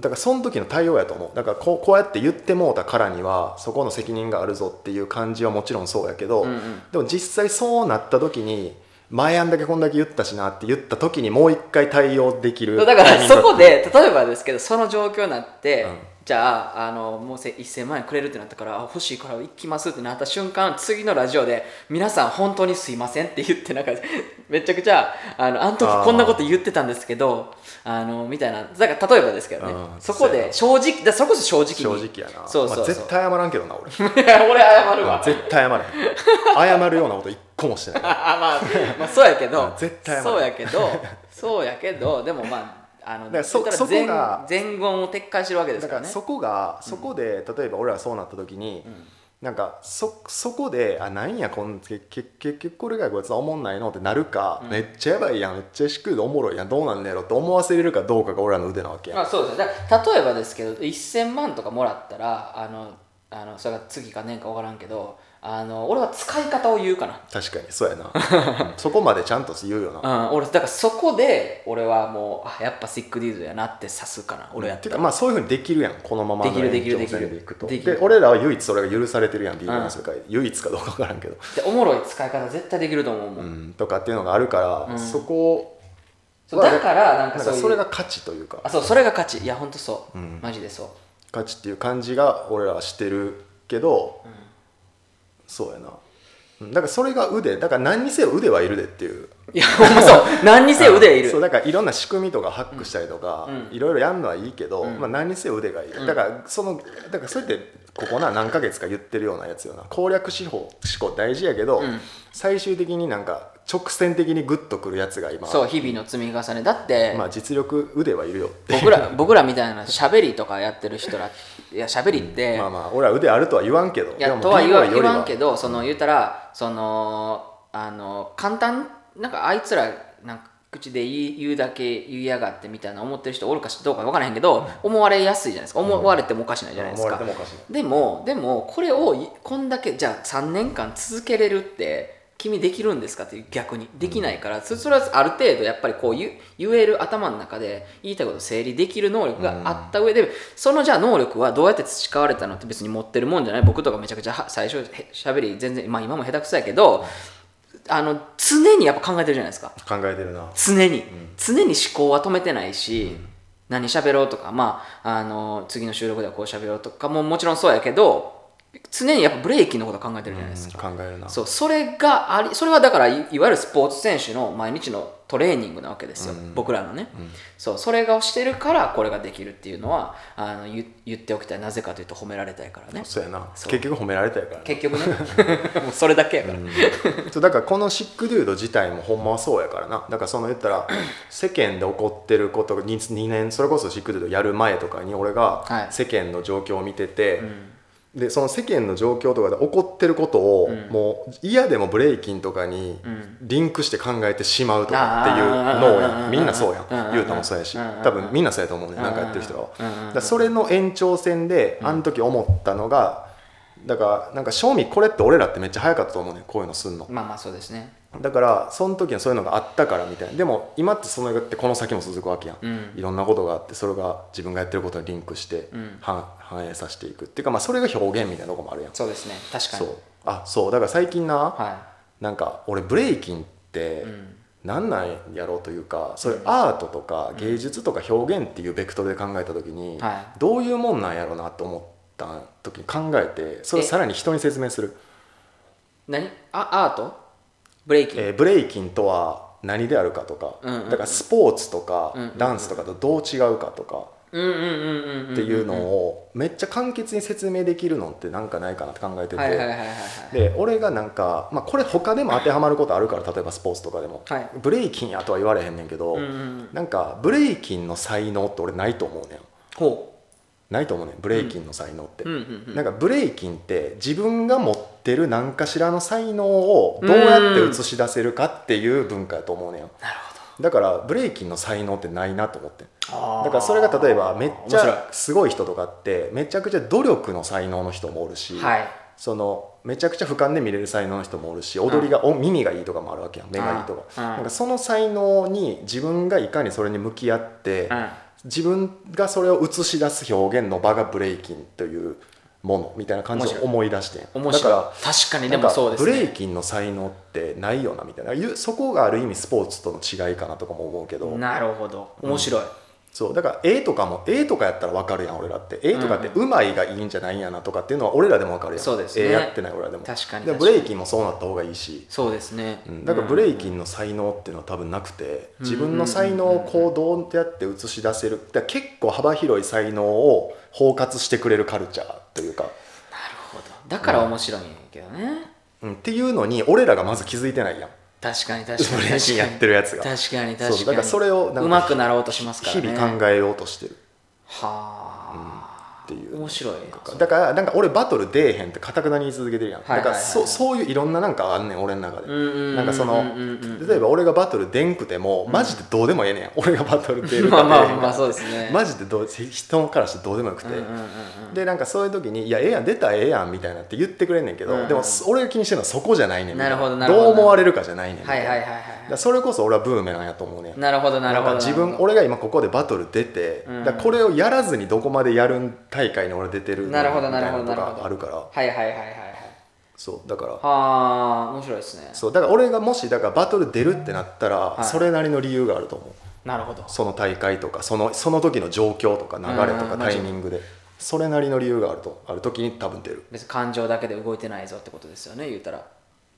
だからその時の対応やと思う。だからこうこうやって言ってもうたからにはそこの責任があるぞっていう感じはもちろんそうやけど、うんうん。でも実際そうなった時に前あんだけこんだけ言ったしなって言った時にもう一回対応できるだからそこで例えばですけどその状況になって、うんじゃああのもうせ1000万円くれるってなったからあ欲しいから行きますってなった瞬間次のラジオで「皆さん本当にすいません」って言ってなんか めちゃくちゃあのあの時こんなこと言ってたんですけどあのみたいなだから例えばですけどね。うんそこで正直だそれこそ正直に。正直やな。そうそうそう。まあ、絶対謝らんけどな俺。俺謝るわ。絶対謝らへん。謝るようなこと一個もしてない。あまあ、まあそうやけど。うん絶対謝るそうやけど。そうやけど。でもまああのだからそこが前前言を撤回してるわけですかららそこがそこで、例えば俺らそうなった時に、なんかそそこであなんやこんけけ結局これがこいつはおもんないの？ってなるか、めっちゃやばいやん。めっちゃしっくりでおもろいやん。どうなんねやろ？って思わせれるかどうかが俺らの腕なわけやん、まあそうですね。例えばですけど1000万とかもらったらあのあのそれが次か年か分からんけどあの俺は使い方を言うかな。確かにそうやな、う んそこまでちゃんと言うよな、うん、俺だからそこで俺はもうあやっぱシックディーズやなって指すかな俺やってたまあそういうふうにできるやんこのままのできるできる延長線できる。でいくと。で俺らは唯一それが許されてるやんビールの世界、唯一かどうか分からんけど、でおもろい使い方絶対できると思うもん、うん、とかっていうのがあるから、うん。そこだからなんかそれが価値というか。あそうそれが価値。いやほんとそう、うん。マジでそう。価値っていう感じが俺らはしてるけど、そうやな。うんだからそれが腕だから何にせよ腕はいるでっていう。いやほんまそう。何にせよ腕いる。そうだからいろんな仕組みとかハックしたりとか、うん。いろいろやるのはいいけど、うん。まあ、何にせよ腕がいる、うん。だからそのだからそれってここな何ヶ月か言ってるようなやつよな。攻略手法思考大事やけど、うん。最終的になんか直線的にグッとくるやつが今そう日々の積み重ね。だって、まあ実力腕はいるよ僕ら僕らみたいな喋りとかやってる人らいや喋りって、まあまあ俺は腕あるとは言わんけど。いやとは言わ言わんけどその言ったらそのあの簡単なんかあいつらなんか口で言い言うだけ言いやがってみたいな思ってる人おるかどうか分からへんけど、思われやすいじゃないですか。思われてもおかしないじゃないですか、れてもおかしい。でもでもこれをいこんだけじゃあ3年間続けれるって君できるんですかっていう逆にできないから、そそれはある程度やっぱりこう言言える頭の中で言いたいことを整理できる能力があった上で、そのじゃあ能力はどうやって培われたのって別に持ってるもんじゃない？僕とかめちゃくちゃは最初へしゃべり全然まあ今も下手くそやけどあの常にやっぱ考えてるじゃないですか。考えてるな。常に、常に思考は止めてないし、何喋ろうとかまああの次の収録ではこう喋ろうとかももちろんそうやけど常にやっぱブレーキのこと考えてるじゃないですか、うん考えるな。そうそれがありそれはだからいいわゆるスポーツ選手の毎日のトレーニングなわけですよ、僕らのね、そうそれがしてるからこれができるっていうのはあの言言っておきたい。なぜかというと褒められたいからね。そうやな。結局褒められたやからな結局ね。もうそれだけやから、そうだからこのシックデュード自体もほんまはそうやからな。だからその言ったら 世間で起こってることが 2, 年それこそシックデュードやる前とかに俺がはい。世間の状況を見てて、でその世間の状況とかで起こってることを、もう嫌でもブレイキンとかにリンクして考えてしまうとかっていう脳やん。みんなそうやん。ゆうたもそうやし。多分みんなそうやと思うねなんかやってる人は。だそれの延長線であの時思ったのがだからなんか正味これって俺らってめっちゃ早かったと思うねん。こういうのすんの。まあまあそうですねだからその時はそういうのがあったからみたいな。でも今ってそのってこの先も続くわけやん、うん。いろんなことがあってそれが自分がやってることにリンクしてうん。反,、反映させていくっていうかまあそれが表現みたいなとこもあるやん。そうですね。確かに。そう。あそう。だから最近な、はなんか俺ブレイキンってい、うん。なんやろうというかそれアートとか芸術とか表現っていうベクトルで考えた時に、はどういうもんなんやろうなと思った時に考えてそれをさらに人に説明する、何？あアート？ブレイキン、えーブレイキンとは何であるかとか、うんうんうん。だからスポーツとか、うんうんうん。ダンスとかとどう違うかとか。っていうのをめっちゃ簡潔に説明できるのってなんかないかなって考えてて、はいはいはいはいはいで俺がなんか、まあ、これ他でも当てはまることあるから例えばスポーツとかでも、はい。ブレイキンやとは言われへんねんけど、うんうんうん。なんかブレイキンの才能って俺ないと思うねん。ほないと思うねん。ブレイキンの才能って、なんかブレイキンって自分が持ってる何かしらの才能をどうやって映し出せるかっていう文化やと思うねんなるほだからブレイキンの才能ってないなと思ってだからそれが例えばめっちゃすごい人とかってめちゃくちゃ努力の才能の人もおるし、はい。そのめちゃくちゃ俯瞰で見れる才能の人もおるし踊りが、お耳がいいとかもあるわけやん。目がいいとか,、うん。なんかその才能に自分がいかにそれに向き合って、うん自分がそれを映し出す表現の場がブレイキンというものみたいな感じを思い出してん。面白い。だから確かにでもそうですね。ブレイキンの才能ってないよなみたいな。ゆそこがある意味スポーツとの違いかなとかも思うけど。なるほど。面白い、そうだから絵とかも絵とかやったら分かるやん俺らって。絵とかってうまいがいいんじゃないんやなとかっていうのは俺らでも分かるやん。そうですね。絵やってない俺らでも。確かにで確かに。ブレイキンもそうなった方がいいし、そうですね、うん、だからブレイキンの才能っていうのは多分なくて自分の才能をこうどうやって映し出せる。だ結構幅広い才能を包括してくれるカルチャーというか、なるほど。だから面白いんやけどね、うん、っていうのに俺らがまず気づいてないやん確かに確かに。ブレイキンやってるやつが。確かに確かに。そうだからそれをうまくなろうとしますからね。日々考えようとしてる。はあ、っていう。面白い。だからなんか俺バトル出えへんってかたくなに言い続けてるやん、だからそそういういろんななんかあんねん俺の中で、なんかその例えば俺がバトル出んくてもマジでどうでもええねん。俺がバトル出るまあまあまあそうですね。マジでどう人からしてどうでもよくて、でなんかそういう時に「いやええやん出たらええやん」みたいなって言ってくれんねんけど、でもそ俺が気にしてるのはそこじゃないねん。なるほどなるほど。どう思われるかじゃないねんはいはいはいはいそれこそ俺はブーメランやと思うねん。なるほどなるほど自分俺が今ここでバトル出て、うん。だからこれをやらずにどこまでやるん大会に俺出てるなるほどみたいなるほど。のとかあるから。はいはいはいはいはい。そうだから。はあ面白いですね。そうだから俺がもしだからバトル出るってなったら、い。それなりの理由があると思う。なるほど。その大会とかそのその時の状況とか流れとかうんタイミングで。それなりの理由があるとある時に多分出る。別に感情だけで動いてないぞってことですよね言うたら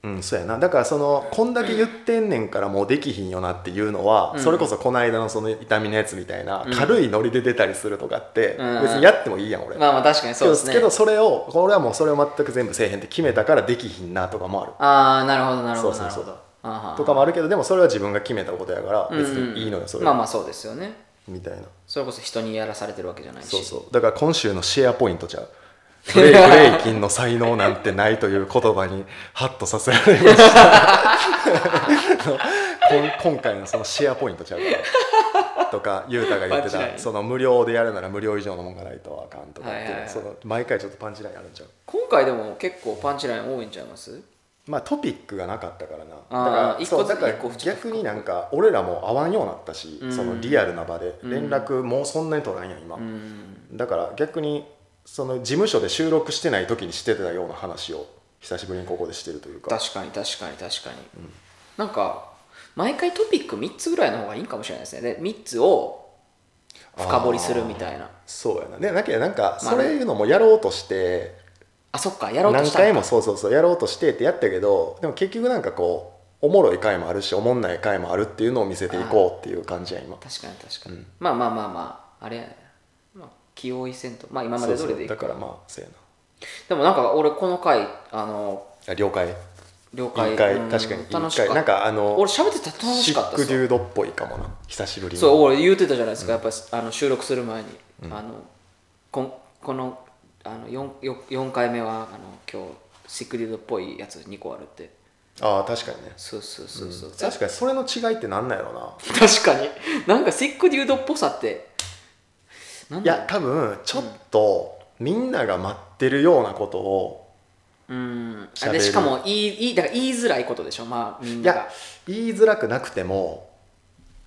うんそうやな。だからそのこんだけ言ってんねんからもうできひんよなっていうのは、うん。それこそこの間のその痛みのやつみたいな、うん。軽いノリで出たりするとかって、うん。別にやってもいいやん俺、まあまあ確かにそうですね。けどそれを俺はもうそれを全く全部せえへんって決めたからできひんなとかもある。ああなるほどなるほどそうそうそう。なるほど。あーは。ーとかもあるけどでもそれは自分が決めたことやから別にいいのよそれ。は、まあまあそうですよね。みたいな。それこそ人にやらされてるわけじゃないし。そうそう。だから今週のシェアポイントちゃうブレイブレイキンの才能なんてないという言葉にハッとさせられました。今回のそのシェアポイントちゃうからとかゆうたが言ってたその無料でやるなら無料以上のもんがないとあかんとかっていう、はいはいはい。その毎回ちょっとパンチラインあるんちゃう？今回でも結構パンチライン多いんちゃいます？まあトピックがなかったからな。だからそうだから逆になんか俺らも会わんようになったし、うんそのリアルな場で連絡もうそんなに取らんやん今、うん。だから逆にその事務所で収録してない時にしてたような話を久しぶりにここでしてるというか。確かに確かに確かに、なんか毎回トピック3つぐらいの方がいいんかもしれないですね。で3つを深掘りするみたいな。そうやな。でだけどなんかそういうのもやろうとして、あそっかやろうと何したんか。回もそうそうそうやろうとしてってやったけどでも結局なんかこうおもろい回もあるしおもんない回もあるっていうのを見せていこうっていう感じや今。確かに確かに、うん。まあまあまあまああれ気負いせんと。まあ今までどれでいいだからまあそうやでもなんか俺この回あのなあ了解。了解。確かに。楽しかなんかあの俺喋ってたら楽しかったシックデュードっぽいかもな。久しぶりに。そう俺言うてたじゃないですか、やっぱあの収録する前に、あのこんこのあの 4, 4, 4回目はあの今日シックデュードっぽいやつ2個あるって。ああ確かにね。そうそうそうそう、確かにそれの違いってなんなんやろな。確かに。なんかシックデュードっぽさっていや多分ちょっとみんなが待ってるようなことをうん。でしかも言い言いだから言いづらいことでしょ？まあみんなが。いや言いづらくなくても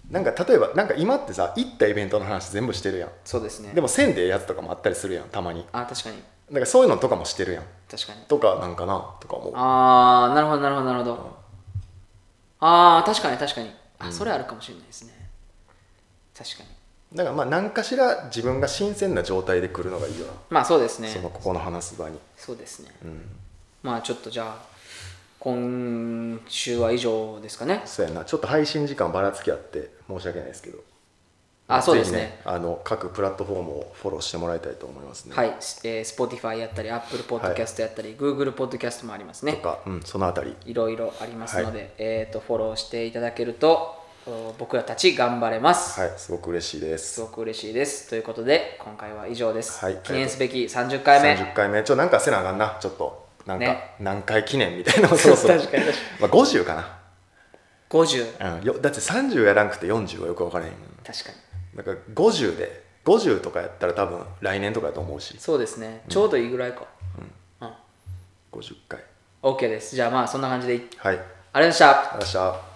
なんか例えばなんか今ってさ行ったイベントの話全部してるやん。そうですね。でもせんでええやつとかもあったりするやんたまに。あ確かに。だからそういうのとかもしてるやん。確かに。とかなんかなとか思う。ああなるほどなるほどなるほど、ああ確かに確かに。あ、それあるかもしれないですね。確かにだからまあ何かしら自分が新鮮な状態で来るのがいいよな、まあそうですね。そのここの話す場に。そうですね。うん。まあちょっとじゃあ今週は以上ですかね。そうやな。ちょっと配信時間ばらつきあって申し訳ないですけど。あそうですぜねひあの各プラットフォームをフォローしてもらいたいと思いますね。はい、えー、Spotify やったり Apple Podcast やったり、Google Podcast もありますね。とか、うん、そのあたり。いろいろありますので、えー、とフォローしていただけるとお僕らたち頑張れます、はいすごく嬉しいです。すごく嬉しいです。ということで今回は以上です、はい記念すべき30回目。30回目。ちょなんかせなあかんな。ちょっとなんか、ね。何回記念みたいなのをそうそう。確かに確かまあ、50かな、50うん、よだって30やらんくて40はよく分からへん。確かに。だから50で50とかやったら多分来年とかやと思うし。そうですね。ちょうどいいぐらいか。うん、50回。OK です。じゃあまあそんな感じでいはい。ありがとうありがとうございました。ございました